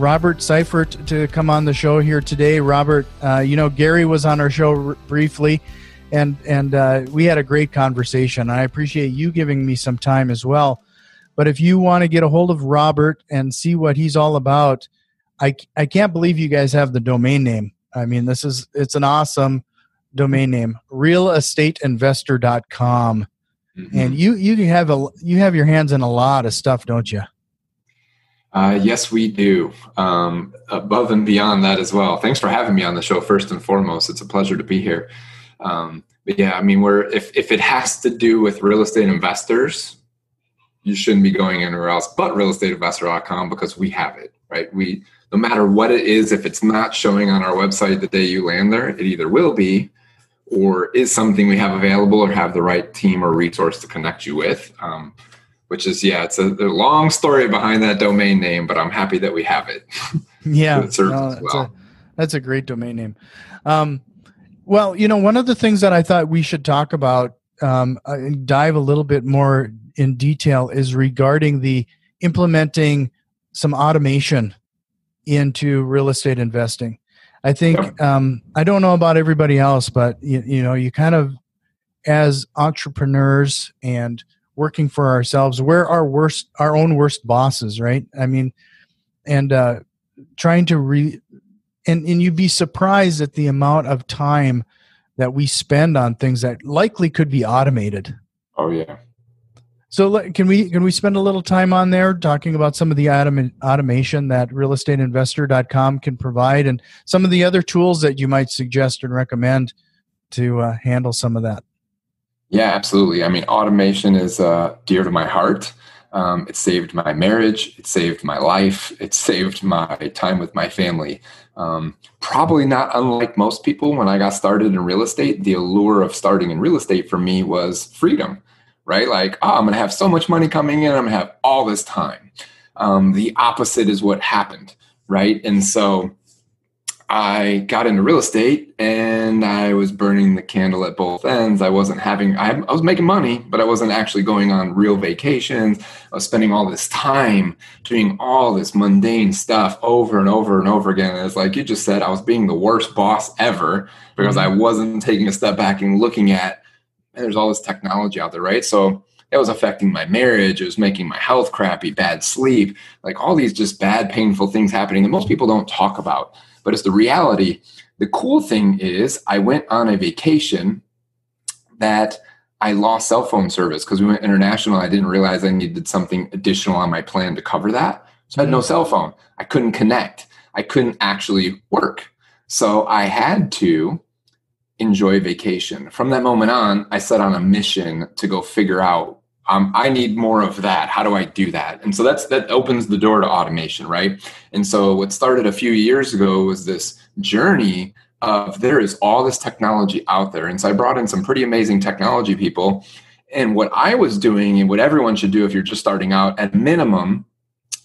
Robert Syfert to come on the show here today. Robert, uh, you know Gary was on our show r- briefly, and and uh, we had a great conversation. I appreciate you giving me some time as well. But if you want to get a hold of Robert and see what he's all about, I I can't believe you guys have the domain name. I mean, this is it's an awesome domain name, realestateinvestor.com. Mm-hmm. And you you have a you have your hands in a lot of stuff, don't you? Uh, yes, we do. Um, above and beyond that as well. Thanks for having me on the show. First and foremost, it's a pleasure to be here. Um, but yeah, I mean, we're if if it has to do with real estate investors, you shouldn't be going anywhere else but realestateinvestor.com because we have it right. We no matter what it is, if it's not showing on our website the day you land there, it either will be or is something we have available or have the right team or resource to connect you with. Um, which is yeah, it's a, a, long story behind that domain name, but I'm happy that we have it. yeah, it no, that's, well. a, that's a great domain name. Um, well, you know, one of the things that I thought we should talk about um, uh, and dive a little bit more in detail is regarding the implementing some automation into real estate investing. I think um, I don't know about everybody else, but you, you know, you kind of as entrepreneurs and working for ourselves. We're our worst our own worst bosses right? I mean and uh trying to re and and you'd be surprised at the amount of time that we spend on things that likely could be automated. Oh yeah. So can we can we spend a little time on there talking about some of the autom- automation that realestateinvestor.com can provide and some of the other tools that you might suggest and recommend to uh, handle some of that yeah, absolutely. I mean, automation is uh, dear to my heart. Um, it saved my marriage. It saved my life. It saved my time with my family. Um, probably not unlike most people, when I got started in real estate, the allure of starting in real estate for me was freedom, right? Like, oh, I'm going to have so much money coming in. I'm going to have all this time. Um, the opposite is what happened, right? And so I got into real estate and I was burning the candle at both ends. I wasn't having, I, I, was making money, but I wasn't actually going on real vacations. I was spending all this time doing all this mundane stuff over and over and over again. And it's like you just said, I was being the worst boss ever because I mm-hmm. wasn't taking a step back and looking at, and there's all this technology out there, right? So it was affecting my marriage. It was making my health crappy, bad sleep, like all these just bad, painful things happening that most people don't talk about but it's the reality. The cool thing is, I went on a vacation that I lost cell phone service because we went international. I didn't realize I needed something additional on my plan to cover that. So I had no mm-hmm. cell phone. I couldn't connect. I couldn't actually work. So I had to enjoy vacation. From that moment on, I set on a mission to go figure out um, I need more of that. How do I do that? And so that's that opens the door to automation, right? And so what started a few years ago was this journey of there is all this technology out there. And so I brought in some pretty amazing technology people. And what I was doing and what everyone should do if you're just starting out at minimum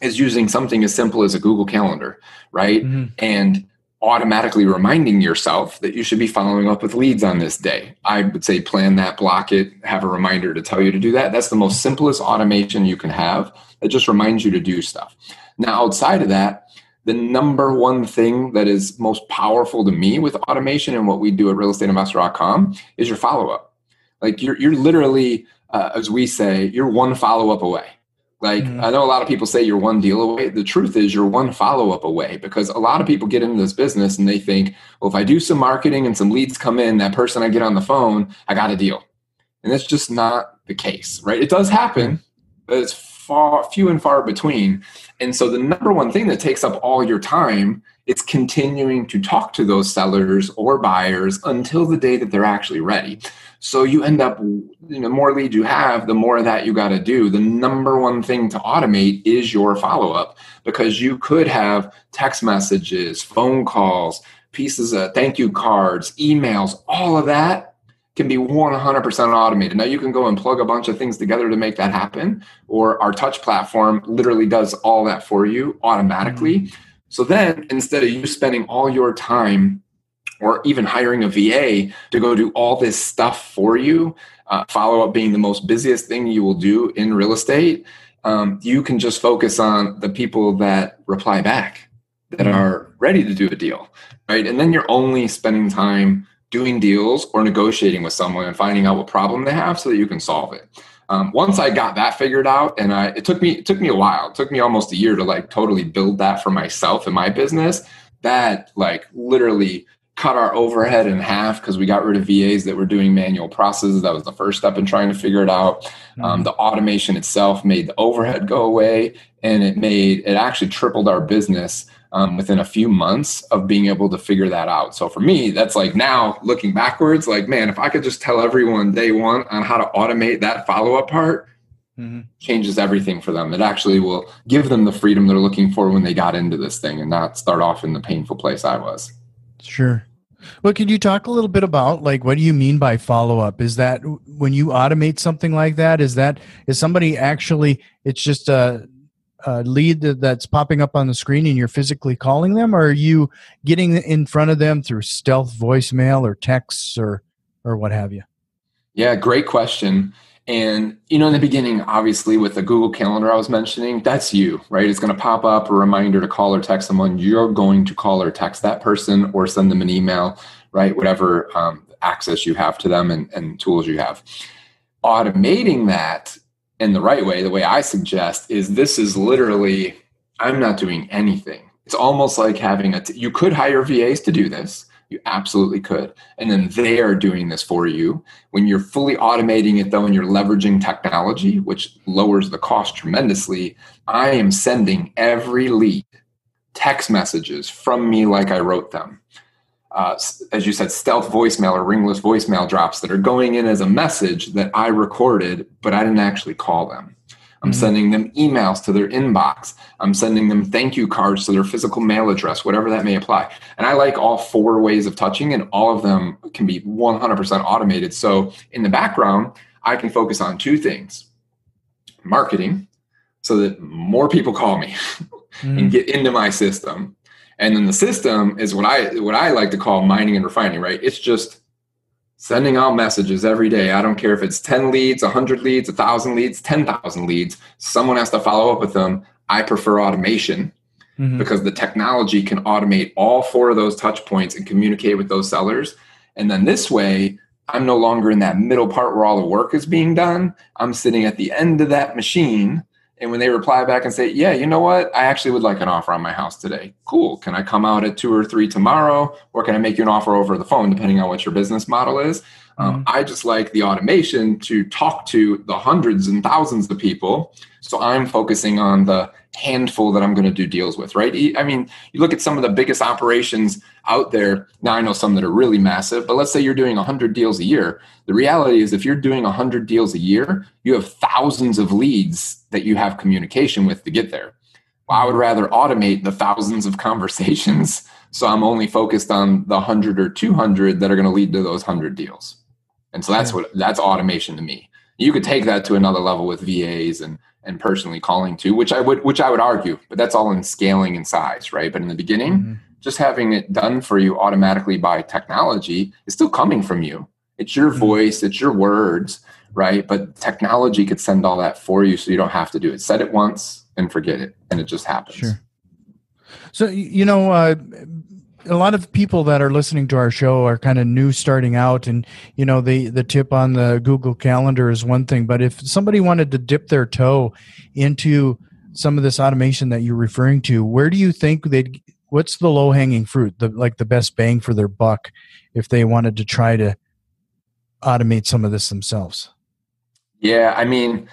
is using something as simple as a Google Calendar, right? Mm-hmm. And automatically reminding yourself that you should be following up with leads on this day. I would say plan that, block it, have a reminder to tell you to do that. That's the most simplest automation you can have. It just reminds you to do stuff. Now, outside of that, the number one thing that is most powerful to me with automation and what we do at realestateinvestor.com is your follow up. Like you're, you're literally, uh, as we say, you're one follow up away. Like mm-hmm. I know a lot of people say you're one deal away. The truth is you're one follow up away because a lot of people get into this business and they think, well, if I do some marketing and some leads come in, that person I get on the phone, I got a deal. And that's just not the case, right? It does happen, but it's far few and far between. And so the number one thing that takes up all your time it's continuing to talk to those sellers or buyers until the day that they're actually ready. So you end up, you know, more lead you have, the more that you got to do. The number one thing to automate is your follow up because you could have text messages, phone calls, pieces of thank you cards, emails, all of that can be 100% automated. Now you can go and plug a bunch of things together to make that happen, or our touch platform literally does all that for you automatically. Mm-hmm. So then instead of you spending all your time or even hiring a VA to go do all this stuff for you, uh, follow up being the most busiest thing you will do in real estate, um, you can just focus on the people that reply back that mm-hmm. are ready to do a deal, right? And then you're only spending time doing deals or negotiating with someone and finding out what problem they have so that you can solve it. Um, once I got that figured out, and I it took me it took me a while. It took me almost a year to like totally build that for myself and my business. That like literally cut our overhead in half because we got rid of VAs that were doing manual processes. That was the first step in trying to figure it out. Mm-hmm. Um, the automation itself made the overhead go away, and it made it actually tripled our business um, within a few months of being able to figure that out. So for me, that's like now looking backwards, like, man, if I could just tell everyone day one on how to automate that follow up part, mm-hmm. changes everything for them. It actually will give them the freedom they're looking for when they got into this thing and not start off in the painful place I was. Sure. Well, could you talk a little bit about like what do you mean by follow up? Is that when you automate something like that? Is that is somebody actually? It's just a uh, lead that's popping up on the screen and you're physically calling them, or are you getting in front of them through stealth voicemail or texts or or what have you? Yeah, great question. And you know, in the beginning, obviously, with the Google Calendar I was mentioning, that's you, right? It's going to pop up a reminder to call or text someone. You're going to call or text that person or send them an email, right? Whatever um, access you have to them and, and tools you have. Automating that in the right way, the way I suggest, is this is literally, I'm not doing anything. It's almost like having a, t- you could hire VAs to do this. You absolutely could. And then they are doing this for you. When you're fully automating it, though, and you're leveraging technology, which lowers the cost tremendously, I am sending every lead text messages from me like I wrote them uh, as you said, stealth voicemail or ringless voicemail drops that are going in as a message that I recorded, but I didn't actually call them. I'm mm-hmm. sending them emails to their inbox. I'm sending them thank you cards to their physical mail address, whatever that may apply. And I like all four ways of touching, and all of them can be 100% automated. So in the background, I can focus on two things marketing, so that more people call me mm-hmm. and get into my system and then the system is what I what I like to call mining and refining, right? It's just sending out messages every day. I don't care if it's 10 leads, 100 leads, 1,000 leads, 10,000 leads. Someone has to follow up with them. I prefer automation mm-hmm. because the technology can automate all four of those touch points and communicate with those sellers. And then this way, I'm no longer in that middle part where all the work is being done. I'm sitting at the end of that machine and when they reply back and say, yeah, you know what? I actually would like an offer on my house today. Cool. Can I come out at two or three tomorrow? Or can I make you an offer over the phone, depending on what your business model is? Um, mm-hmm. I just like the automation to talk to the hundreds and thousands of people. So I'm focusing on the handful that I'm going to do deals with, right? I mean, you look at some of the biggest operations out there. Now I know some that are really massive, but let's say you're doing 100 deals a year. The reality is, if you're doing 100 deals a year, you have thousands of leads that you have communication with to get there. Well, I would rather automate the thousands of conversations. So I'm only focused on the 100 or 200 that are going to lead to those 100 deals. And so that's what that's automation to me. You could take that to another level with VAs and and personally calling to, which I would which I would argue, but that's all in scaling and size, right? But in the beginning, mm-hmm. just having it done for you automatically by technology is still coming from you. It's your mm-hmm. voice, it's your words, right? But technology could send all that for you so you don't have to do it. Set it once and forget it, and it just happens. Sure. So you know, uh, a lot of people that are listening to our show are kind of new starting out and you know the the tip on the google calendar is one thing but if somebody wanted to dip their toe into some of this automation that you're referring to where do you think they'd what's the low hanging fruit the like the best bang for their buck if they wanted to try to automate some of this themselves yeah i mean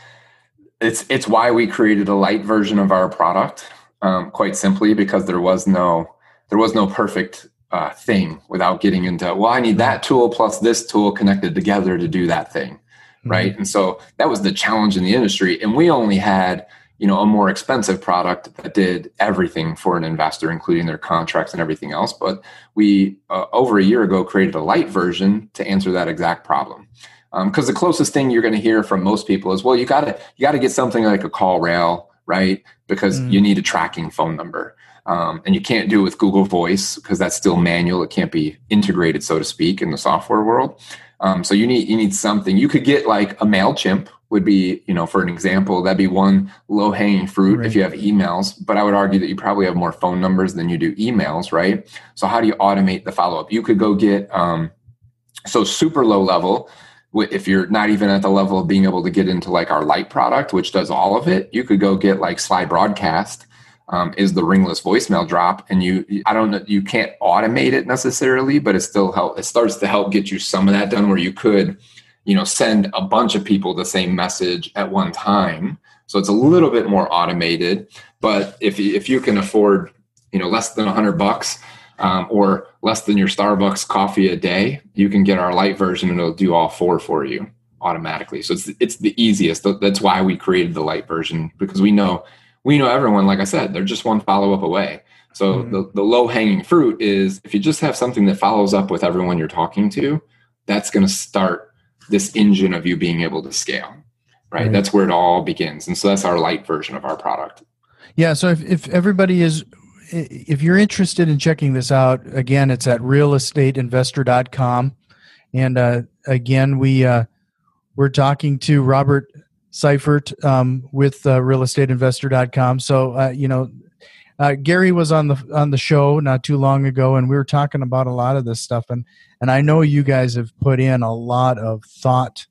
it's it's why we created a light version of our product. Um, quite simply because there was no there was no perfect uh, thing without getting into well i need that tool plus this tool connected together to do that thing mm-hmm. right? And so that was the challenge in the industry. And we only had you know a more expensive product that did everything for an investor including their contracts and everything else. But we uh, over a year ago created a light version to answer that exact problem. Because um, the closest thing you're going to hear from most people is well you got to you got to get something like a CallRail right? Because mm. you need a tracking phone number um, and you can't do it with Google Voice because that's still manual. It can't be integrated, so to speak, in the software world. Um, so you need you need something. You could get like a Mailchimp would be, you know, for an example, that'd be one low hanging fruit right. if you have emails. But I would argue that you probably have more phone numbers than you do emails, right? So how do you automate the follow up? You could go get um, so super low level if you're not even at the level of being able to get into like our light product which does all of it you could go get like Slybroadcast um, is the ringless voicemail drop and you i don't know you can't automate it necessarily but it still help it starts to help get you some of that done where you could you know send a bunch of people the same message at one time. So it's a little bit more automated but if, if you can afford you know less than 100 bucks um, or less than your starbucks coffee a day you can get our light version and it'll do all four for you automatically. So it's it's the easiest. That's why we created the light version because we know we know everyone, like I said, they're just one follow up away. So mm-hmm. the, the low hanging fruit is if you just have something that follows up with everyone you're talking to, that's going to start this engine of you being able to scale, right? right? That's where it all begins. And so that's our light version of our product. Yeah. So if, if everybody is, if you're interested in checking this out, again, it's at realestateinvestor.com. And uh, again, we, uh, we're talking to Robert Syfert um, with uh, realestateinvestor.com. So, uh, you know, uh, Gary was on the on the show not too long ago, and we were talking about a lot of this stuff. and And I know you guys have put in a lot of thought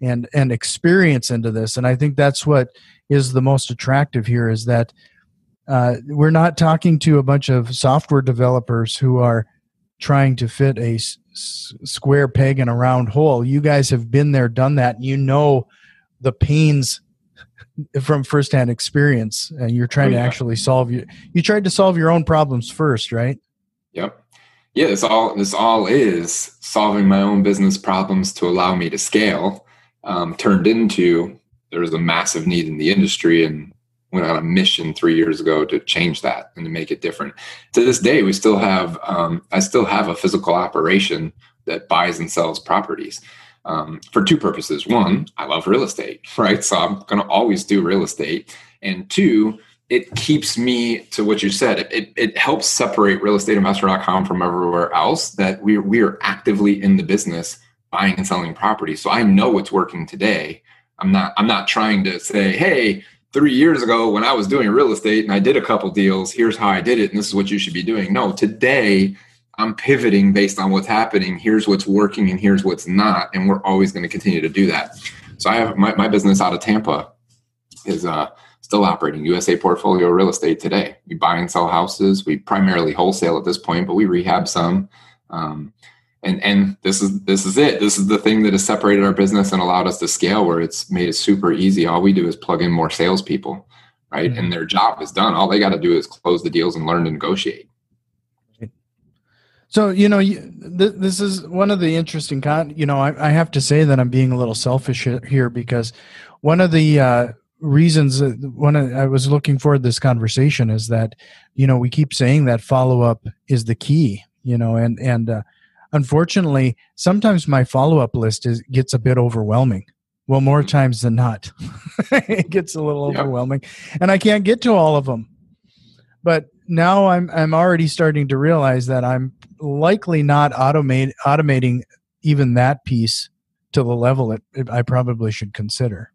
and and experience into this, and I think that's what is the most attractive here is that uh, we're not talking to a bunch of software developers who are trying to fit a s- square peg in a round hole. You guys have been there, done that. You know the pains from firsthand experience and you're trying oh, yeah. to actually solve you you tried to solve your own problems first right? Yep. Yeah this all this all is solving my own business problems to allow me to scale um, turned into there was a massive need in the industry and went on a mission three years ago to change that and to make it different. To this day we still have um, i still have a physical operation that buys and sells properties um, for two purposes. One, I love real estate, right? So I'm going to always do real estate. And two, it keeps me to what you said. It, it, it helps separate realestateinvestor.com from everywhere else that we, we are actively in the business buying and selling property. So I know what's working today. I'm not, I'm not trying to say, Hey, three years ago when I was doing real estate and I did a couple deals, here's how I did it. And this is what you should be doing. No, today I'm pivoting based on what's happening. Here's what's working and here's what's not. And we're always going to continue to do that. So I have my, my business out of Tampa is uh, still operating USA portfolio real estate today. We buy and sell houses. We primarily wholesale at this point, but we rehab some. Um, and and this is this is it. This is the thing that has separated our business and allowed us to scale where it's made it super easy. All we do is plug in more salespeople, right? Mm-hmm. And their job is done. All they got to do is close the deals and learn to negotiate. So you know, th- this is one of the interesting con. You know, I, I, have to say that I'm being a little selfish here because one of the uh, reasons when I was looking forward to this conversation is that you know we keep saying that follow up is the key. You know, and and uh, unfortunately, sometimes my follow up list is gets a bit overwhelming. Well, more mm-hmm. times than not, it gets a little yep. overwhelming, and I can't get to all of them. But now I'm I'm already starting to realize that I'm likely not automate automating even that piece to the level it I probably should consider.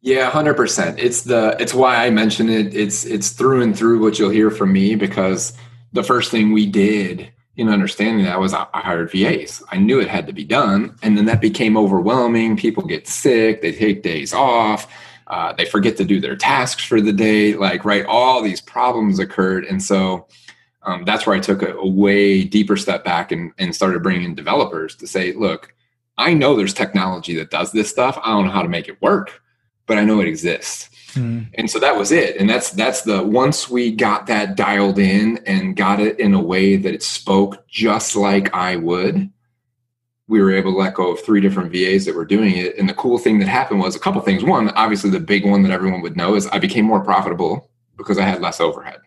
Yeah, hundred percent. It's the it's why I mention it. It's it's through and through what you'll hear from me because the first thing we did in understanding that was I hired VAs. I knew it had to be done, and then that became overwhelming. People get sick, they take days off, uh, they forget to do their tasks for the day. Like right, all these problems occurred, and so um, that's where I took a, a, way deeper step back and, and started bringing in developers to say, look, I know there's technology that does this stuff. I don't know how to make it work, but I know it exists. Mm. And so that was it. And that's that's the once we got that dialed in and got it in a way that it spoke just like I would, we were able to let go of three different VAs that were doing it. And the cool thing that happened was a couple things. One, obviously the big one that everyone would know is I became more profitable because I had less overhead.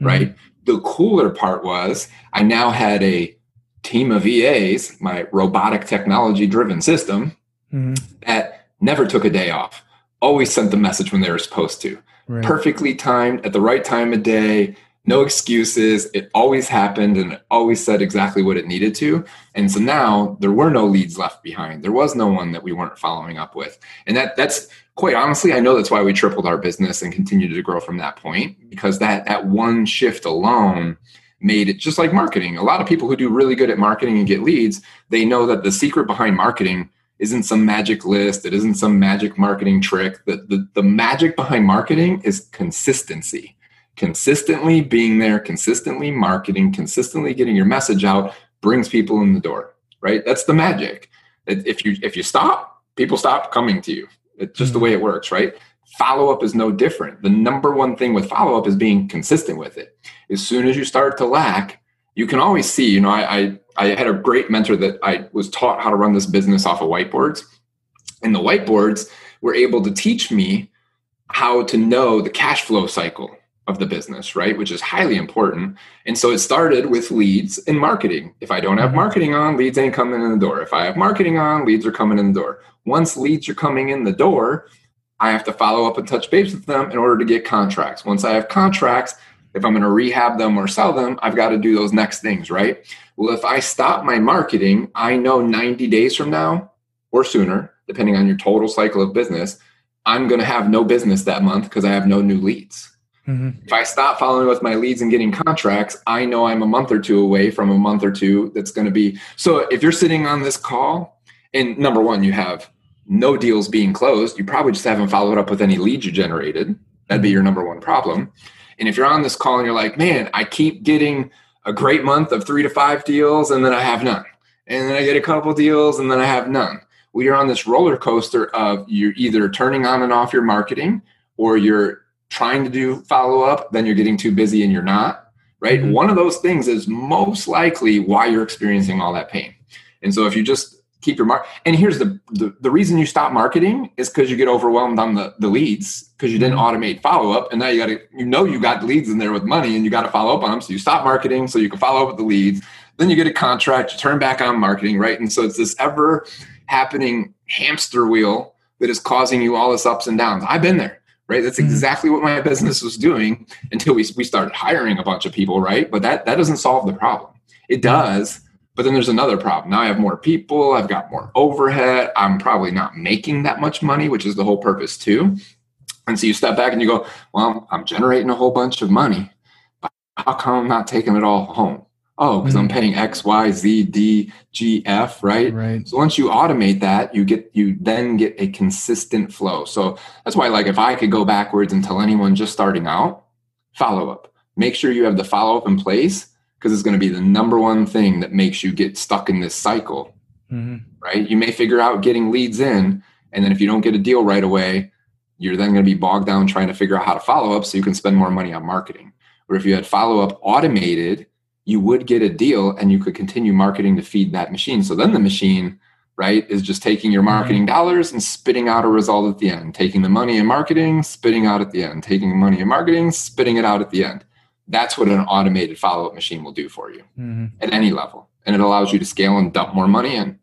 Mm. Right. The cooler part was I now had a team of VAs, my robotic technology driven system, mm. that never took a day off always sent the message when they were supposed to. Right. Perfectly timed at the right time of day, no excuses. It always happened and it always said exactly what it needed to. And so now there were no leads left behind. There was no one that we weren't following up with. And that that's quite honestly, I know that's why we tripled our business and continued to grow from that point because that that one shift alone made it just like marketing. A lot of people who do really good at marketing and get leads, they know that the secret behind marketing isn't some magic list. It isn't some magic marketing trick. The, the, the magic behind marketing is consistency. Consistently being there, consistently marketing, consistently getting your message out brings people in the door, right? That's the magic. If you if you stop, people stop coming to you. It's just mm-hmm. the way it works, right? Follow up is no different. The number one thing with follow up is being consistent with it. As soon as you start to lack, you can always see, you know, I, I I had a great mentor that I was taught how to run this business off of whiteboards. And the whiteboards were able to teach me how to know the cash flow cycle of the business, right? Which is highly important. And so it started with leads and marketing. If I don't have mm-hmm. marketing on, leads ain't coming in the door. If I have marketing on, leads are coming in the door. Once leads are coming in the door, I have to follow up and touch base with them in order to get contracts. Once I have contracts, if I'm going to rehab them or sell them, I've got to do those next things, right? Well, if I stop my marketing, I know 90 days from now or sooner, depending on your total cycle of business, I'm going to have no business that month because I have no new leads. Mm-hmm. If I stop following with my leads and getting contracts, I know I'm a month or two away from a month or two that's going to be. So if you're sitting on this call and number one, you have no deals being closed, you probably just haven't followed up with any leads you generated. That'd be your number one problem. And if you're on this call and you're like, man, I keep getting a great month of three to five deals and then I have none. And then I get a couple deals and then I have none. Well, you're on this roller coaster of you're either turning on and off your marketing or you're trying to do follow up, then you're getting too busy and you're not, right? Mm-hmm. One of those things is most likely why you're experiencing all that pain. And so if you just keep your mark. And here's the, the, the reason you stop marketing is because you get overwhelmed on the, the leads because you didn't mm-hmm. automate follow up. And now you got to, you know, you got leads in there with money and you got to follow up on them. So you stop marketing so you can follow up with the leads. Then you get a contract, you turn back on marketing, right? And so it's this ever happening hamster wheel that is causing you all this ups and downs. I've been there, right? That's mm-hmm. exactly what my business was doing until we, we started hiring a bunch of people, right? But that, that doesn't solve the problem. It does but then there's another problem. Now I have more people, I've got more overhead, I'm probably not making that much money, which is the whole purpose too. And so you step back and you go, well, I'm generating a whole bunch of money, but how come I'm not taking it all home? Oh, because mm-hmm. I'm paying X, Y, Z, D, G, F, right? Right. So once you automate that, you get you then get a consistent flow. So that's why, like, if I could go backwards and tell anyone just starting out, follow up. Make sure you have the follow up in place because it's going to be the number one thing that makes you get stuck in this cycle. Mm-hmm. Right? You may figure out getting leads in, and then if you don't get a deal right away, you're then going to be bogged down trying to figure out how to follow up so you can spend more money on marketing. Or if you had follow up automated, you would get a deal and you could continue marketing to feed that machine. So then the machine, right, is just taking your marketing dollars and spitting out a result at the end, taking the money in marketing, spitting out at the end, taking the money in marketing, spitting it out at the end. That's what an automated follow up machine will do for you mm-hmm. at any level. And it allows you to scale and dump more money in.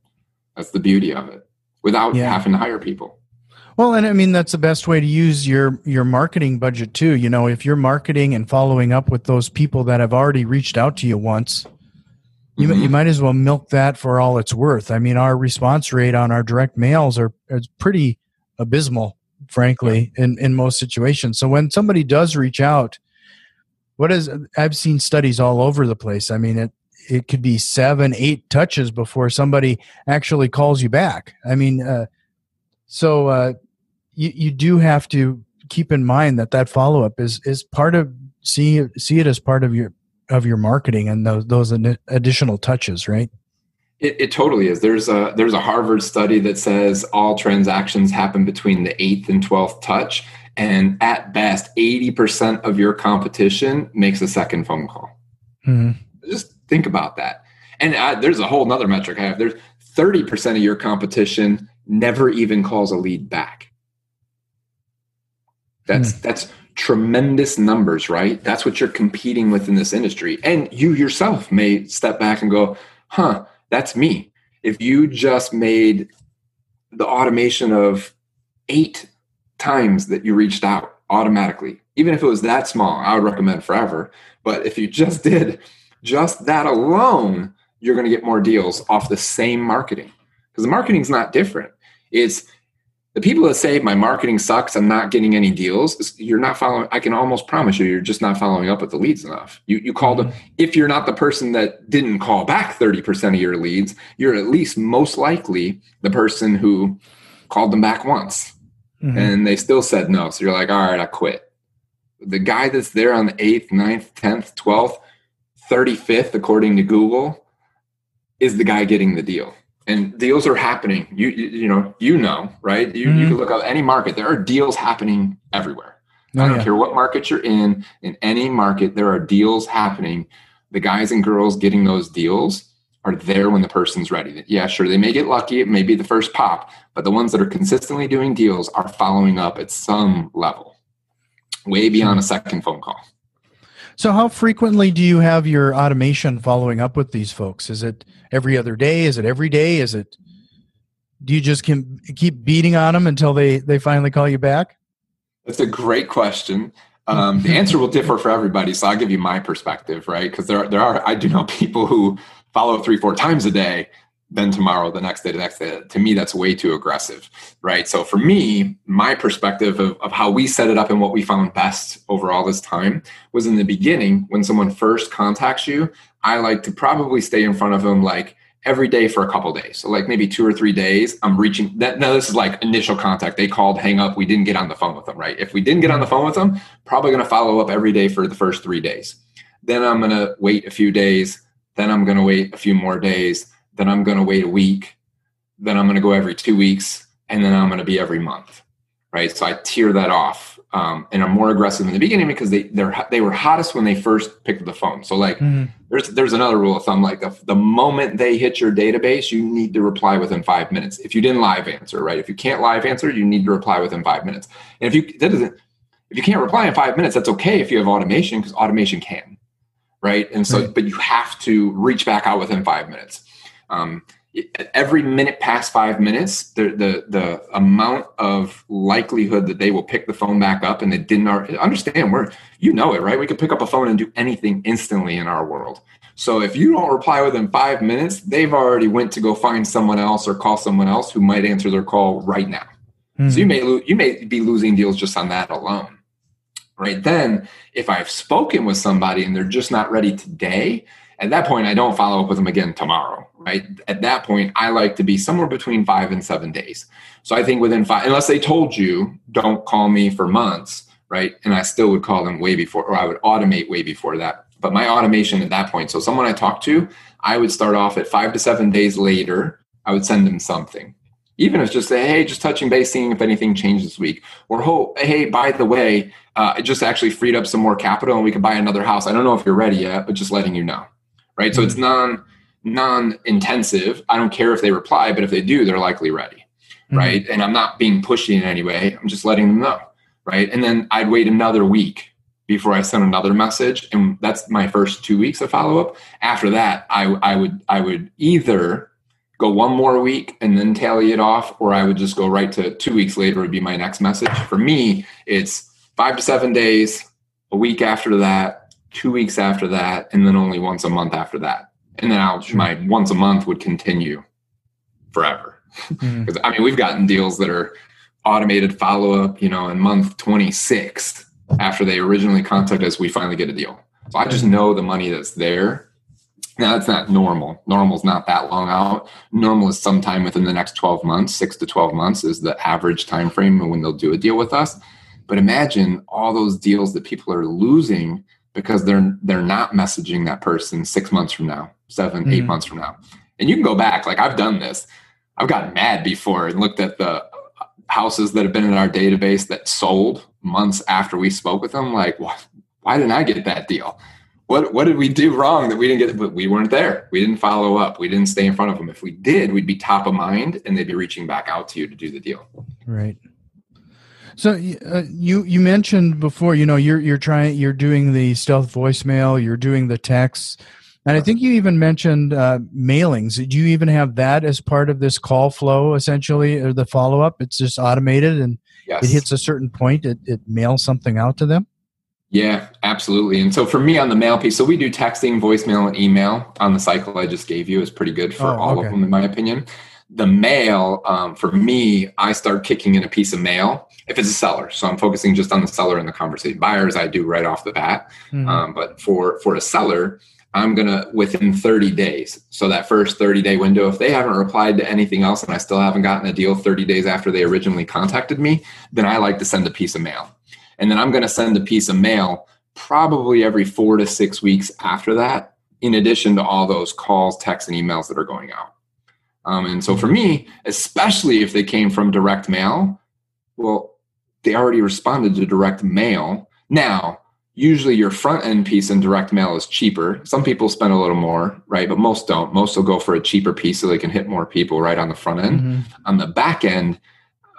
That's the beauty of it without yeah. having to hire people. Well, and I mean that's the best way to use your your marketing budget too. You know, if you're marketing and following up with those people that have already reached out to you once, you mm-hmm. you might as well milk that for all it's worth. I mean, our response rate on our direct mails are is pretty abysmal, frankly, in in most situations. So when somebody does reach out, what is I've seen studies all over the place. I mean, it it could be seven, eight touches before somebody actually calls you back. I mean, uh, so uh, you you do have to keep in mind that that follow up is is part of see see it as part of your of your marketing and those those additional touches, right? It, it, totally is. There's a there's a Harvard study that says all transactions happen between the eighth and twelfth touch, and at best, eighty percent of your competition makes a second phone call. Mm-hmm. Just think about that. And I, there's a whole nother metric I have. There's thirty percent of your competition never even calls a lead back. That's mm. that's tremendous numbers, right? That's what you're competing with in this industry. And you yourself may step back and go, huh, that's me. If you just made the automation of eight times that you reached out automatically, even if it was that small, I would recommend forever. But if you just did just that alone, you're going to get more deals off the same marketing because the marketing's not different. It's the people that say my marketing sucks, I'm not getting any deals, you're not following. I can almost promise you, you're just not following up with the leads enough. You, you called them. Mm-hmm. If you're not the person that didn't call back 30% of your leads, you're at least most likely the person who called them back once mm-hmm. and they still said no. So you're like, all right, I quit. The guy that's there on the 8th, 9th, 10th, 12th, 35th, according to Google, is the guy getting the deal and deals are happening. You, you, you know you know right. You, mm-hmm. you can look up any market. There are deals happening everywhere. Oh, I don't yeah. care what market you're in. In any market, there are deals happening. The guys and girls getting those deals are there when the person's ready. Yeah, sure, they may get lucky. It may be the first pop, but the ones that are consistently doing deals are following up at some level, way beyond a second phone call. So, how frequently do you have your automation following up with these folks? Is it every other day? Is it every day? Is it? Do you just keep beating on them until they they finally call you back? That's a great question. Um, the answer will differ for everybody, so I'll give you my perspective, right? Because there are, there are I do know people who follow three four times a day then tomorrow, the next day, the next day. To me, that's way too aggressive, right? So for me, my perspective of, of how we set it up and what we found best over all this time was in the beginning when someone first contacts you, I like to probably stay in front of them like every day for a couple days. So like maybe two or three days, I'm reaching that. Now this is like initial contact. They called, hang up. We didn't get on the phone with them, right? If we didn't get on the phone with them, probably going to follow up every day for the first three days. Then I'm going to wait a few days. Then I'm going to wait a few more days then I'm going to wait a week, then I'm going to go every two weeks, and then I'm going to be every month, right? So I tear that off, um, and I'm more aggressive in the beginning because they they're they were hottest when they first picked up the phone. So like, mm-hmm. there's there's another rule of thumb like the, the moment they hit your database, you need to reply within five minutes. If you didn't live answer, right? If you can't live answer, you need to reply within five minutes. And if you that doesn't if you can't reply in five minutes, that's okay if you have automation because automation can, right? And so, right. but you have to reach back out within five minutes. Um, every minute past five minutes, the, the the amount of likelihood that they will pick the phone back up and they didn't understand where you know it, right? We could pick up a phone and do anything instantly in our world. So if you don't reply within five minutes, they've already went to go find someone else or call someone else who might answer their call right now. Mm-hmm. So you may lo- you may be losing deals just on that alone. Right then, if I've spoken with somebody and they're just not ready today, at that point, I don't follow up with them again tomorrow right? At that point, I like to be somewhere between five and seven days. So I think within five, unless they told you, don't call me for months, right? And I still would call them way before, or I would automate way before that. But my automation at that point, so someone I talked to, I would start off at five to seven days later, I would send them something. Even if it's just say, hey, just touching base, seeing if anything changed this week. Or, hey, by the way, uh, I just actually freed up some more capital and we could buy another house. I don't know if you're ready yet, but just letting you know. Right. Mm-hmm. So it's non non-intensive. I don't care if they reply but if they do they're likely ready mm-hmm. right? And i'm not being pushy in any way. I'm just letting them know right? And then i'd wait another week before i send another message. And that's my first two weeks of follow-up. After that i, I would i would either go one more week and then tally it off or i would just go right to two weeks later would be my next message. For me it's five to seven days a week after that two weeks after that and then only once a month after that and then I'll my once a month would continue forever. Because mm-hmm. I mean, we've gotten deals that are automated follow up, you know, in month 26 after they originally contact us, we finally get a deal. So I just know the money that's there. Now that's not normal. Normal's not that long out. Normal is sometime within the next 12 months, six to 12 months is the average time frame when they'll do a deal with us. But imagine all those deals that people are losing because they're they're not messaging that person six months from now, 7 mm-hmm. eight months from now. And you can go back, like I've done this. I've gotten mad before and looked at the houses that have been in our database that sold months after we spoke with them. Like, why, why didn't I get that deal? What what did we do wrong that we didn't get? But we weren't there. We didn't follow up. We didn't stay in front of them. If we did, we'd be top of mind, and they'd be reaching back out to you to do the deal. Right. So uh, you you mentioned before, you know, you're you're trying, you're doing the stealth voicemail, you're doing the texts, and I think you even mentioned uh, mailings. Do you even have that as part of this call flow, essentially, or the follow up? It's just automated, and yes. it hits a certain point, it, it mails something out to them. Yeah, absolutely. And so for me on the mail piece, so we do texting, voicemail, and email on the cycle I just gave you is pretty good for oh, all okay. of them, in my opinion. The mail, um, for me, I start kicking in a piece of mail if it's a seller. So I'm focusing just on the seller and the conversation. Buyers, I do right off the bat. Mm-hmm. Um, but for for a seller, I'm gonna within 30 days. So that first 30 day window, if they haven't replied to anything else and I still haven't gotten a deal 30 days after they originally contacted me, then I like to send a piece of mail. And then I'm going to send a piece of mail probably every four to six weeks after that, in addition to all those calls, texts, and emails that are going out. Um, and so for me, especially if they came from direct mail, well, they already responded to direct mail. Now, usually your front end piece in direct mail is cheaper. Some people spend a little more, right? But most don't. Most will go for a cheaper piece so they can hit more people right on the front end. Mm-hmm. On the back end,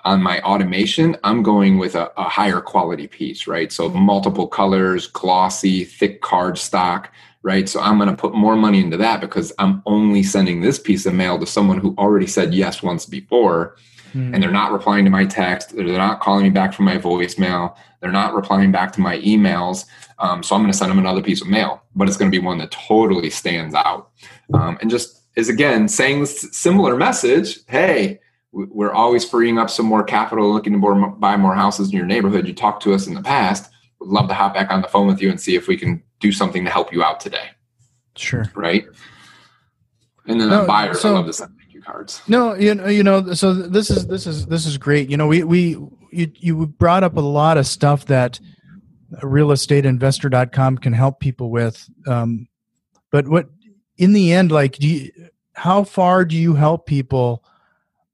on my automation, I'm going with a, a, higher quality piece, right? So multiple colors, glossy, thick card stock, right? So I'm going to put more money into that because I'm only sending this piece of mail to someone who already said yes once before. Mm. And they're not replying to my text. They're not calling me back from my voicemail. They're not replying back to my emails. Um, so I'm going to send them another piece of mail, but it's going to be one that totally stands out. Um, and just is again saying this similar message. Hey, we're always freeing up some more capital, looking to more, buy more houses in your neighborhood. You talked to us in the past. Would love to hop back on the phone with you and see if we can do something to help you out today. Sure. Right. And then no, buyer, so, I love to send thank you cards. No, you know, you know, so this is this is this is great. You know, we we you you brought up a lot of stuff that realestateinvestor.com can help people with. Um, but what in the end, like, do you, how far do you help people?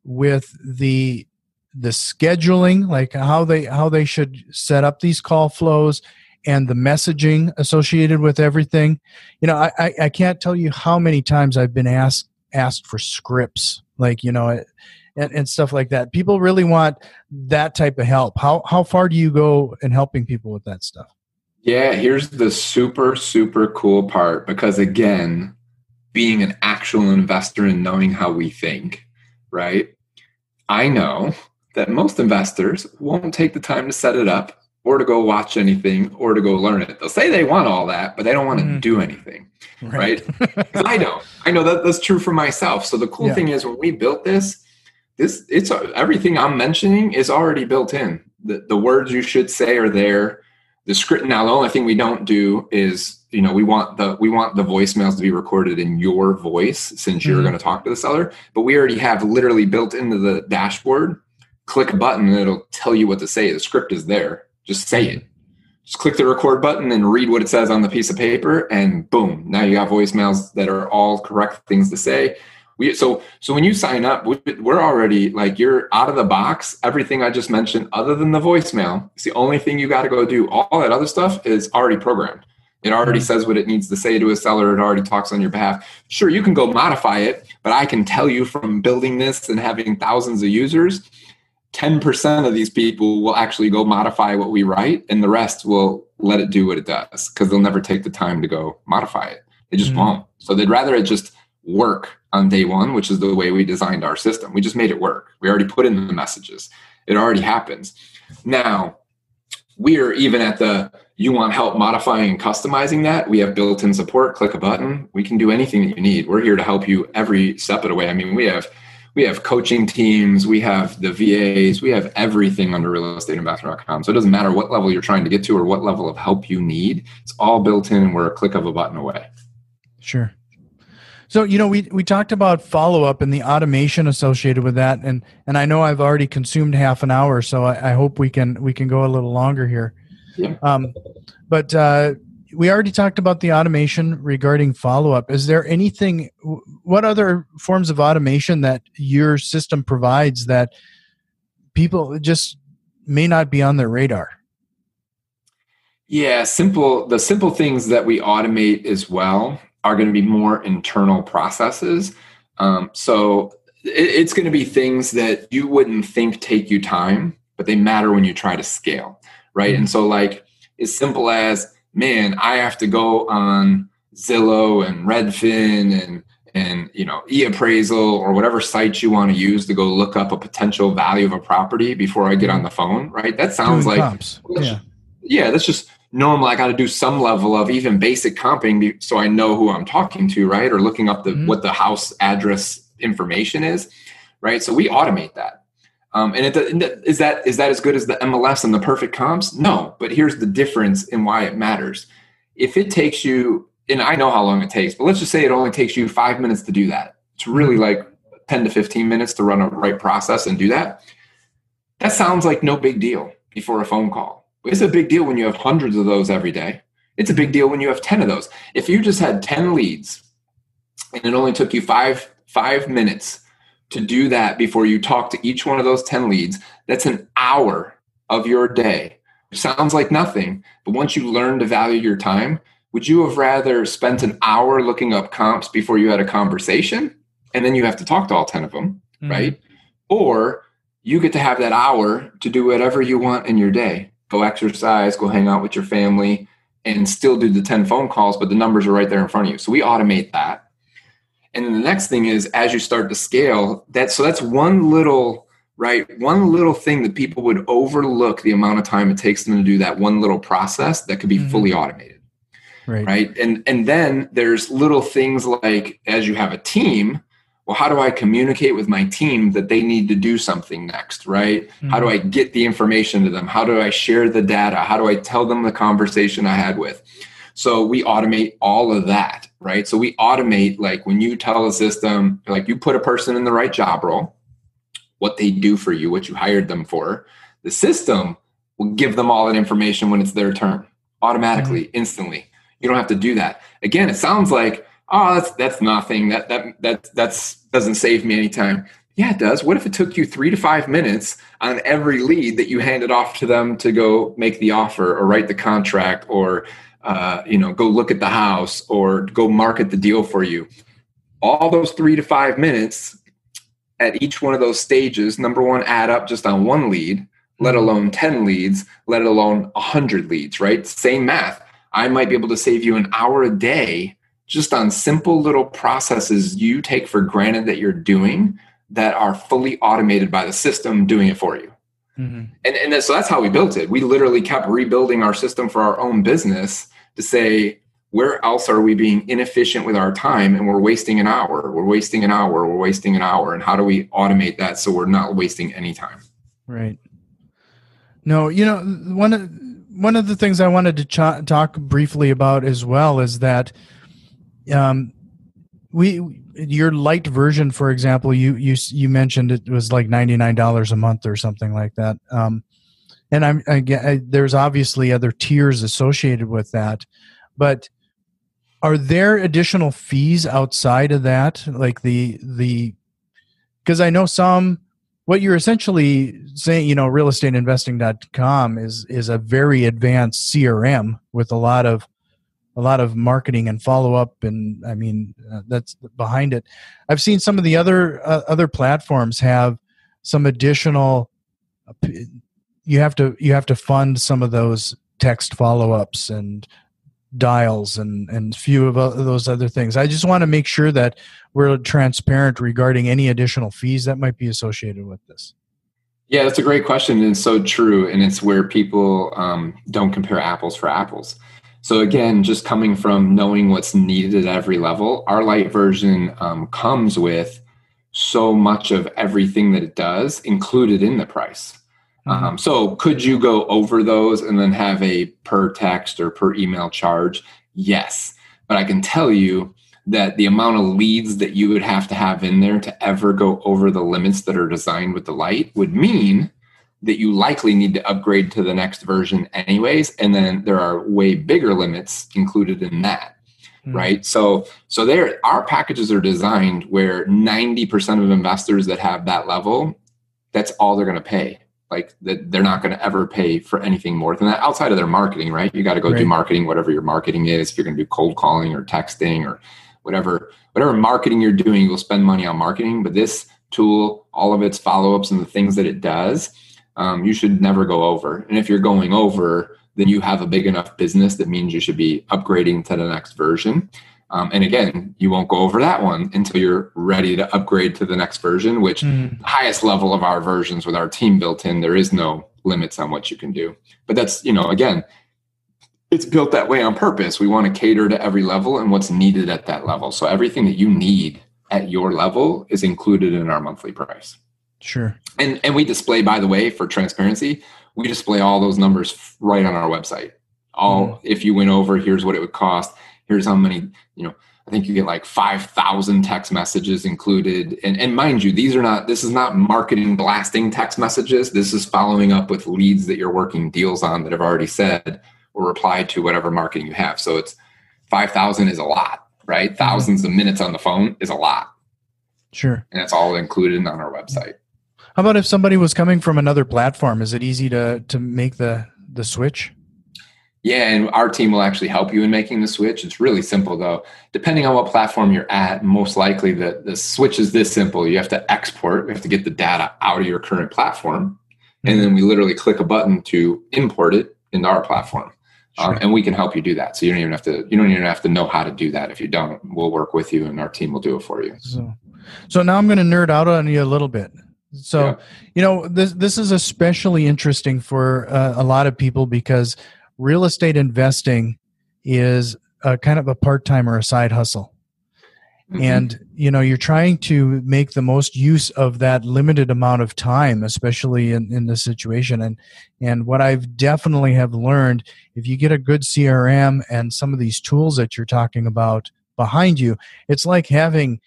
with the the scheduling like how they how they should set up these call flows and the messaging associated with everything you know i i can't tell you how many times i've been asked asked for scripts like you know and, and stuff like that. People really want that type of help. How how far do you go in helping people with that stuff? Yeah here's the super super cool part because again being an actual investor and knowing how we think right? I know that most investors won't take the time to set it up or to go watch anything or to go learn it. They'll say they want all that, but they don't want to mm. do anything. Right. right? I don't. I know that that's true for myself. So the cool yeah. thing is when we built this, this it's everything I'm mentioning is already built in. The the words you should say are there. The script now the only thing we don't do is you know we want the we want the voicemails to be recorded in your voice since you're mm-hmm. going to talk to the seller but we already have literally built into the dashboard click a button and it'll tell you what to say the script is there just say it just click the record button and read what it says on the piece of paper and boom now you got voicemails that are all correct things to say we so so when you sign up we're already like you're out of the box everything i just mentioned other than the voicemail it's the only thing you got to go do all that other stuff is already programmed it already mm-hmm. says what it needs to say to a seller. It already talks on your behalf. Sure, you can go modify it, but I can tell you from building this and having thousands of users, 10% of these people will actually go modify what we write, and the rest will let it do what it does because they'll never take the time to go modify it. They just mm-hmm. won't. So they'd rather it just work on day one, which is the way we designed our system. We just made it work. We already put in the messages, it already happens. Now, we are even at the you want help modifying and customizing that we have built-in support click a button we can do anything that you need we're here to help you every step of the way i mean we have we have coaching teams we have the vas we have everything under realestateinvestor.com so it doesn't matter what level you're trying to get to or what level of help you need it's all built in and we're a click of a button away sure so you know we we talked about follow up and the automation associated with that, and and I know I've already consumed half an hour, so I, I hope we can we can go a little longer here. Yeah. Um, but uh, we already talked about the automation regarding follow up. Is there anything? What other forms of automation that your system provides that people just may not be on their radar? Yeah, simple. The simple things that we automate as well are going to be more internal processes. Um, so it, it's going to be things that you wouldn't think take you time, but they matter when you try to scale, right? Mm-hmm. And so, like, as simple as, man, I have to go on Zillow and Redfin and and you know eappraisal or whatever site you want to use to go look up a potential value of a property before I get on the phone, right? That sounds Doing like comps. yeah, yeah, that's just normal. I got to do some level of even basic comping so I know who I'm talking to, right? Or looking up the mm-hmm. what the house address information is, right? So we automate that. Um, and it, is that is that as good as the MLS and the perfect comps? No, but here's the difference in why it matters. If it takes you, and I know how long it takes, but let's just say it only takes you five minutes to do that. It's really like 10 to 15 minutes to run a right process and do that. That sounds like no big deal before a phone call. It's a big deal when you have hundreds of those every day. It's a big deal when you have 10 of those. If you just had 10 leads and it only took you five, five minutes to do that before you talk to each one of those 10 leads, that's an hour of your day. It sounds like nothing, but once you learn to value your time, would you have rather spent an hour looking up comps before you had a conversation and then you have to talk to all 10 of them, mm-hmm. right? Or you get to have that hour to do whatever you want in your day. Go exercise, go hang out with your family, and still do the 10 phone calls, but the numbers are right there in front of you. So we automate that. And then the next thing is as you start to scale, that so that's one little right one little thing that people would overlook the amount of time it takes them to do that one little process that could be mm-hmm. fully automated. Right. right. And and then there's little things like as you have a team, well, how do I communicate with my team that they need to do something next, right? Mm-hmm. How do I get the information to them? How do I share the data? How do I tell them the conversation I had with? So we automate all of that, right? So we automate like when you tell a system, like you put a person in the right job role, what they do for you, what you hired them for, the system will give them all that information when it's their turn automatically, mm-hmm. instantly. You don't have to do that. Again, it sounds like, oh, that's that's nothing. That that that that's doesn't save me any time. Yeah, it does. What if it took you three to five minutes on every lead that you handed off to them to go make the offer or write the contract or uh, you know, go look at the house or go market the deal for you. All those three to five minutes at each one of those stages, number one, add up just on one lead, let mm-hmm. alone 10 leads, let alone 100 leads, right? Same math. I might be able to save you an hour a day just on simple little processes you take for granted that you're doing that are fully automated by the system doing it for you. Mm-hmm. And, and so that's how we built it. We literally kept rebuilding our system for our own business to say, where else are we being inefficient with our time and we're wasting an hour? We're wasting an hour, we're wasting an hour. And how do we automate that so we're not wasting any time? Right. No, you know, one of one of the things I wanted to ch- talk briefly about as well is that um, we your light version, for example, you you you mentioned it was like ninety nine dollars a month or something like that. Um, and I'm again, there's obviously other tiers associated with that, but are there additional fees outside of that, like the the? Because I know some what you're essentially saying, you know, realestateinvestor.com is is a very advanced CRM with a lot of a lot of marketing and follow up and i mean uh, that's behind it i've seen some of the other uh, other platforms have some additional you have to you have to fund some of those text follow-ups and dials and and few of those other things. I just want to make sure that we're transparent regarding any additional fees that might be associated with this. Yeah that's a great question and so true and it's where people um, don't compare apples for apples. So again just coming from knowing what's needed at every level our light version um, comes with so much of everything that it does included in the price. Um, so could you go over those and then have a per text or per email charge? Yes. But I can tell you that the amount of leads that you would have to have in there to ever go over the limits that are designed with the light would mean that you likely need to upgrade to the next version anyways and then there are way bigger limits included in that mm. right so so there our packages are designed where 90% of investors that have that level that's all they're going to pay like that they're not going to ever pay for anything more than that outside of their marketing right? You got to go right. do marketing whatever your marketing is. If you're going to do cold calling or texting or whatever whatever marketing you're doing you'll spend money on marketing. But this tool all of its follow-ups and the things that it does um, you should never go over. And if you're going over then you have a big enough business that means you should be upgrading to the next version um, and again, you won't go over that one until you're ready to upgrade to the next version, which mm. highest level of our versions with our team built in, there is no limits on what you can do. But that's, you know, again, it's built that way on purpose. We want to cater to every level and what's needed at that level. So everything that you need at your level is included in our monthly price. Sure. And and we display, by the way, for transparency, we display all those numbers right on our website. All mm. if you went over, here's what it would cost here's how many you know i think you get like 5000 text messages included. And, and mind you these are not this is not marketing blasting text messages. This is following up with leads that you're working deals on that have already said or replied to whatever marketing you have. So it's 5000 is a lot right? Mm-hmm. thousands of minutes on the phone is a lot. Sure. And it's all included on our website. How about if somebody was coming from another platform? Is it easy to to make the the switch yeah, and our team will actually help you in making the switch. It's really simple though. Depending on what platform you're at, most likely the, the switch is this simple. You have to export, you have to get the data out of your current platform. And then we literally click a button to import it into our platform. Um, sure. Um, and we can help you do that. So you don't even have to you don't even have to know how to do that. If you don't, we'll work with you and our team will do it for you. So, so now I'm going to nerd out on you a little bit. So, yeah. you know, this this is especially interesting for uh, a lot of people because real estate investing is a kind of a part-time or a side hustle. Mm-hmm. and you know you're trying to make the most use of that limited amount of time especially in, in this situation. And and what i've definitely have learned if you get a good crm and some of these tools that you're talking about behind you it's like having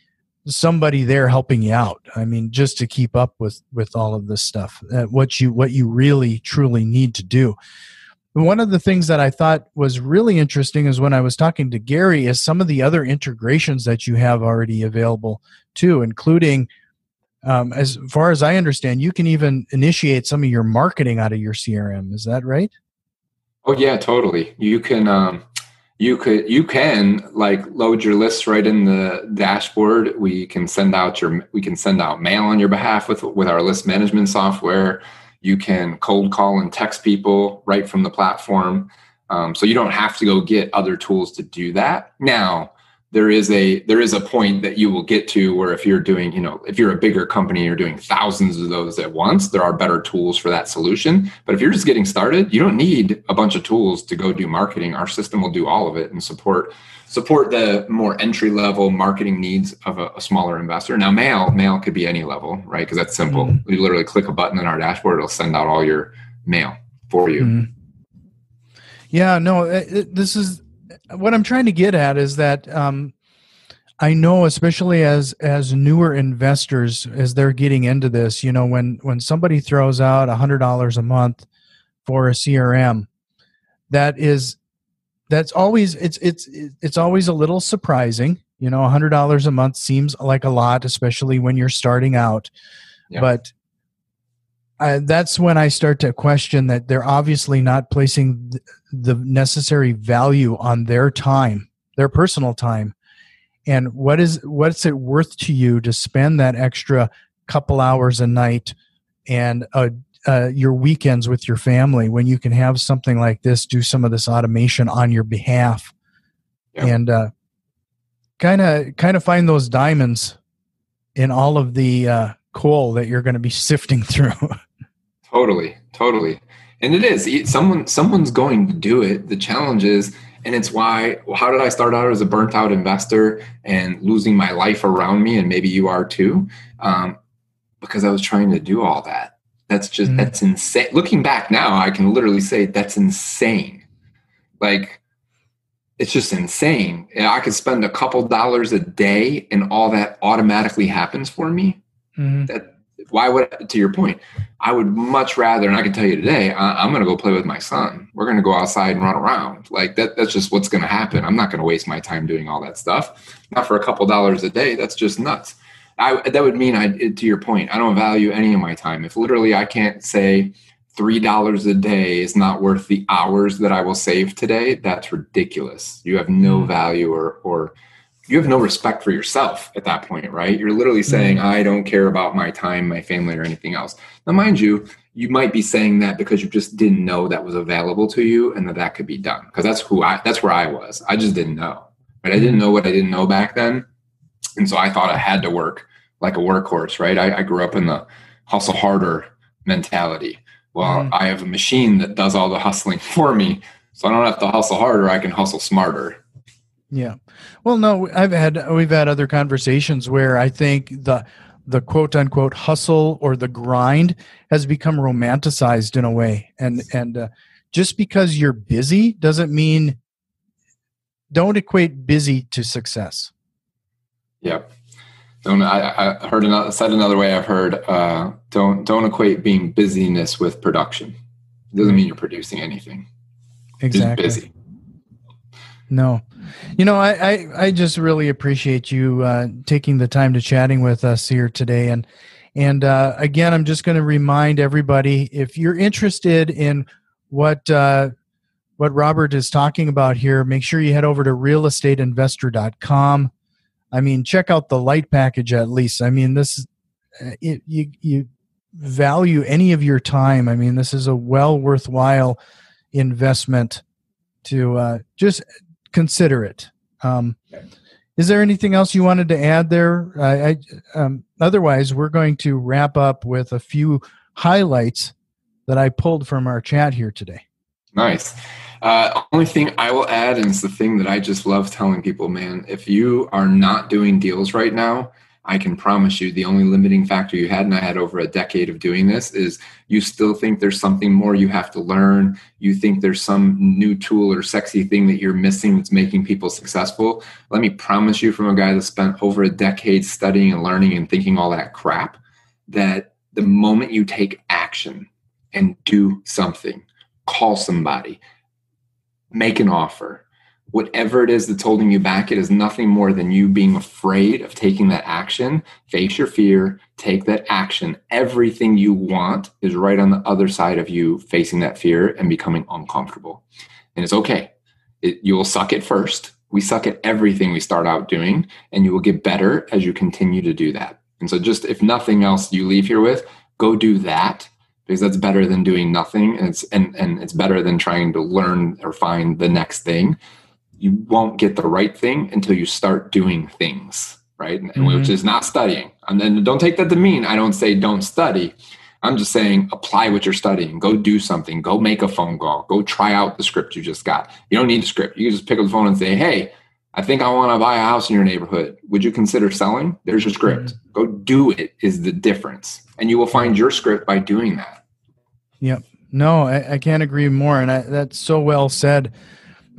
somebody there helping you out. I mean just to keep up with with all of this stuff uh, what you what you really truly need to do one of the things that I thought was really interesting is when I was talking to Gary is some of the other integrations that you have already available too, including um, as far as I understand, you can even initiate some of your marketing out of your CRM. Is that right? Oh yeah, totally. You can um, you could you can like load your lists right in the dashboard. We can send out your we can send out mail on your behalf with with our list management software. You can cold call and text people right from the platform. Um, so you don't have to go get other tools to do that. Now, there is a there is a point that you will get to where if you're doing you know if you're a bigger company you're doing thousands of those at once there are better tools for that solution but if you're just getting started you don't need a bunch of tools to go do marketing our system will do all of it and support support the more entry level marketing needs of a, a, smaller investor. Now, mail mail could be any level, right? Because that's simple. Mm-hmm. You literally click a button in our dashboard; it'll send out all your mail for you. Mm-hmm. Yeah, no, it, this is what I'm trying to get at is that um, I know, especially as as newer investors, as they're getting into this, you know, when when somebody throws out a hundred dollars a month for a CRM, that is that's always it's it's it's always a little surprising you know a hundred dollars a month seems like a lot especially when you're starting out yeah. but I, that's when i start to question that they're obviously not placing the necessary value on their time their personal time. And what is what's it worth to you to spend that extra couple hours a night and a uh, your weekends with your family when you can have something like this do some of this automation on your behalf? And kind of kind of find those diamonds in all of the uh, coal that you're going to be sifting through totally totally and it is someone someone's going to do it the challenge is and it's why well, how did i start out as a burnt out investor and losing my life around me and maybe you are too um, because i was trying to do all that that's just mm. that's insane. Looking back now, I can literally say that's insane. Like it's just insane. I could spend a couple dollars a day and all that automatically happens for me. Mm. That why would to your point i would much rather and i can tell you today I, am going to go play with my son. We're going to go outside and run around. Like that that's just what's going to happen. I'm not going to waste my time doing all that stuff. Not for a couple dollars a day that's just nuts. I, that would mean i to your point i don't value any of my time. If literally i can't say three dollars a day is not worth the hours that i will save today that's ridiculous. You have no mm. value or or you have no respect for yourself at that point, right? You're literally saying, mm-hmm. I don't care about my time, my family, or anything else. Now, mind you, you might be saying that because you just didn't know that was available to you and that that could be done. Because that's who I, that's where I was. I just didn't know, right? I didn't know what I didn't know back then. And so I thought I had to work like a workhorse, right? I, I grew up in the hustle harder mentality. Well, mm-hmm. I have a machine that does all the hustling for me. So I don't have to hustle harder. I can hustle smarter yeah. Well, no, I've had we've had other conversations where I think the the quote unquote hustle or the grind has become romanticized in a way, and and uh, just because you're busy doesn't mean don't equate busy to success. Yep. Don't I, I heard another said another way. I've heard uh, don't don't equate being busyness with production. It doesn't mean you're producing anything. Exactly. Just busy. No. You know, I, I, I just really appreciate you uh, taking the time to chatting with us here today. And and uh, again, I'm just going to remind everybody if you're interested in what uh, what Robert is talking about here, make sure you head over to realestateinvestor.com. I mean, check out the light package at least. I mean, this uh, it, you you value any of your time. I mean, this is a well worthwhile investment to uh, just consider it. Um, is there anything else you wanted to add there? I, I um, otherwise, we're going to wrap up with a few highlights that I pulled from our chat here today. Nice. Uh, only thing I will add, and it's the thing that I just love telling people, man. If you are not doing deals right now, I can promise you the only limiting factor you had, and I had over a decade of doing this, is you still think there's something more you have to learn. You think there's some new tool or sexy thing that you're missing that's making people successful. Let me promise you, from a guy that spent over a decade studying and learning and thinking all that crap, that the moment you take action and do something, call somebody, make an offer, whatever it is that's holding you back, it is nothing more than you being afraid of taking that action. Face your fear, take that action. Everything you want is right on the other side of you facing that fear and becoming uncomfortable. And it's okay. It, you will suck at first. We suck at everything we start out doing, and you will get better as you continue to do that. And so, just if nothing else you leave here with, go do that because that's better than doing nothing and it's and, and it's better than trying to learn or find the next thing you won't get the right thing until you start doing things, right? And mm-hmm. which is not studying. And then don't take that to mean I don't say don't study. I'm just saying apply what you're studying. Go do something. Go make a phone call. Go try out the script you just got. You don't need a script. You can just pick up the phone and say, "Hey, I think I want to buy a house in your neighborhood. Would you consider selling?" There's your script. Mm-hmm. Go do it is the difference, and you will find your script by doing that. Yep. No, I, I can't agree more, and I, that's so well said.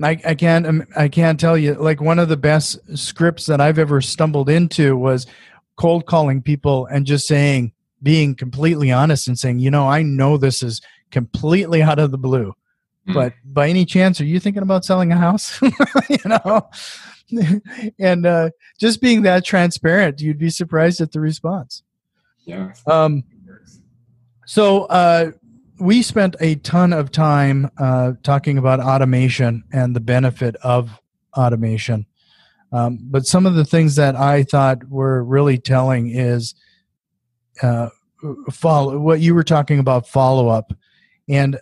I, I can't um, I can't tell you like one of the best scripts that I've ever stumbled into was cold calling people and just saying being completely honest and saying you know I know this is completely out of the blue mm. but by any chance are you thinking about selling a house? You know? And uh, just being that transparent you'd be surprised at the response. Yeah. Um so uh we spent a ton of time uh, talking about automation and the benefit of automation. Um, but some of the things that I thought were really telling is uh, follow what you were talking about follow up, and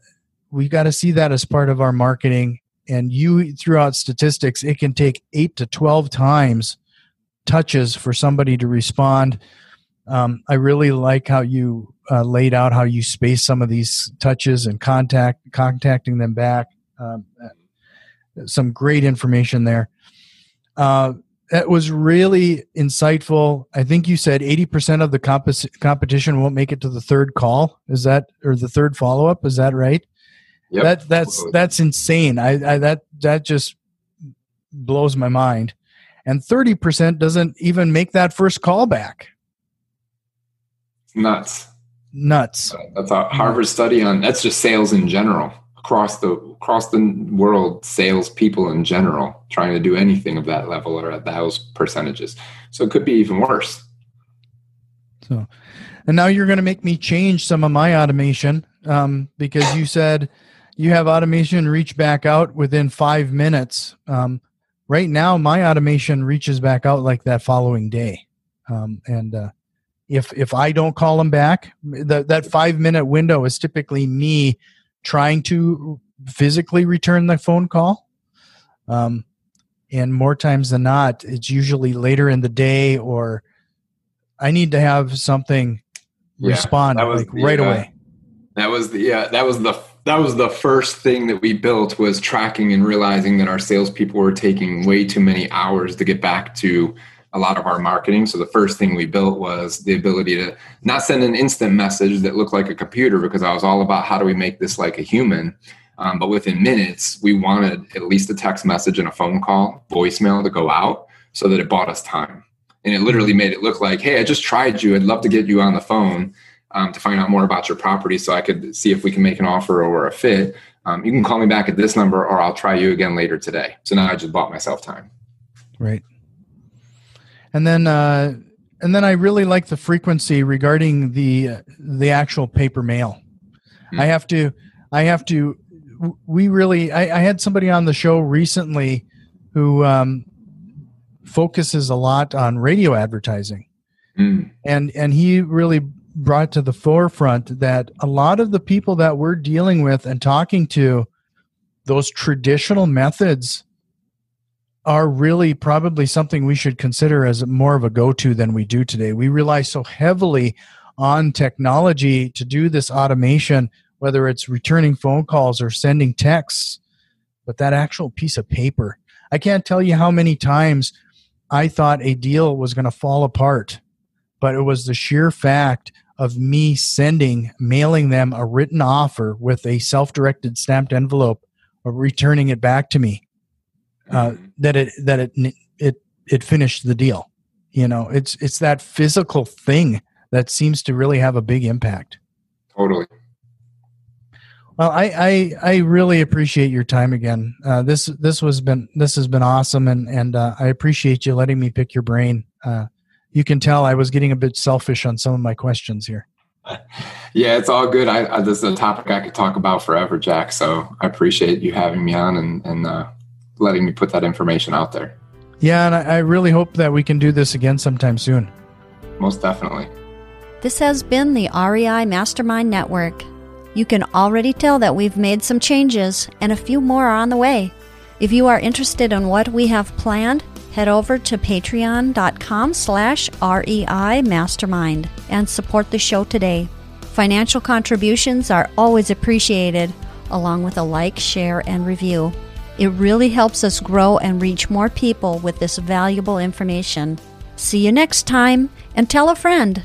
we got to see that as part of our marketing. And you threw out statistics; it can take eight to twelve times touches for somebody to respond. Um, I really like how you uh, laid out how you space some of these touches and contact contacting them back. Um, some great information there. Uh, that was really insightful. I think you said 80% of the comp- competition won't make it to the third call. Is that or the third follow up? Is that right? Yep. That that's that's insane. I, I that that just blows my mind. And 30% doesn't even make that first call back nuts. Nuts. That's a Harvard study on that's just sales in general across the across the world. Sales people in general trying to do anything of that level or at those percentages. So it could be even worse. So, and now you're going to make me change some of my automation um, because you said you have automation reach back out within five minutes. Um, right now, my automation reaches back out like that following day, um, and uh, if if I don't call them back, that that five minute window is typically me trying to physically return the phone call. Um, and more times than not, it's usually later in the day or I need to have something yeah, respond like the, right uh, away. That was the yeah, that was the that was the first thing that we built was tracking and realizing that our salespeople were taking way too many hours to get back to a lot of our marketing. So the first thing we built was the ability to not send an instant message that looked like a computer because I was all about how do we make this like a human. Um, but within minutes, we wanted at least a text message and a phone call, voicemail to go out so that it bought us time. And it literally made it look like, hey, I just tried you. I'd love to get you on the phone um, to find out more about your property so I could see if we can make an offer or a fit. Um, you can call me back at this number or I'll try you again later today. So now I just bought myself time. Right and then uh, and then I really like the frequency regarding the the actual paper mail. Mm-hmm. I have to I have to we really I, I, had somebody on the show recently who um, focuses a lot on radio advertising, mm. and and he really brought to the forefront that a lot of the people that we're dealing with and talking to those traditional methods are really probably something we should consider as more of a go to than we do today. We rely so heavily on technology to do this automation, whether it's returning phone calls or sending texts, but that actual piece of paper. I can't tell you how many times I thought a deal was going to fall apart, but it was the sheer fact of me sending, mailing them a written offer with a self directed stamped envelope or returning it back to me uh, that it that it it it finished the deal. You know, it's it's that physical thing that seems to really have a big impact. Totally. Well, I, I, I really appreciate your time again. Uh, this this was been this has been awesome, and and uh, I appreciate you letting me pick your brain. Uh, you can tell I was getting a bit selfish on some of my questions here. Yeah, it's all good. I, I, this is a topic I could talk about forever, Jack. So I appreciate you having me on, and and uh, letting me put that information out there. Yeah, and I, really hope that we can do this again sometime soon. Most definitely. This has been the REI Mastermind Network. You can already tell that we've made some changes, and a few more are on the way. If you are interested in what we have planned, head over to patreon.com slash REI Mastermind and support the show today. Financial contributions are always appreciated, along with a like, share, and review. It really helps us grow and reach more people with this valuable information. See you next time and tell a friend.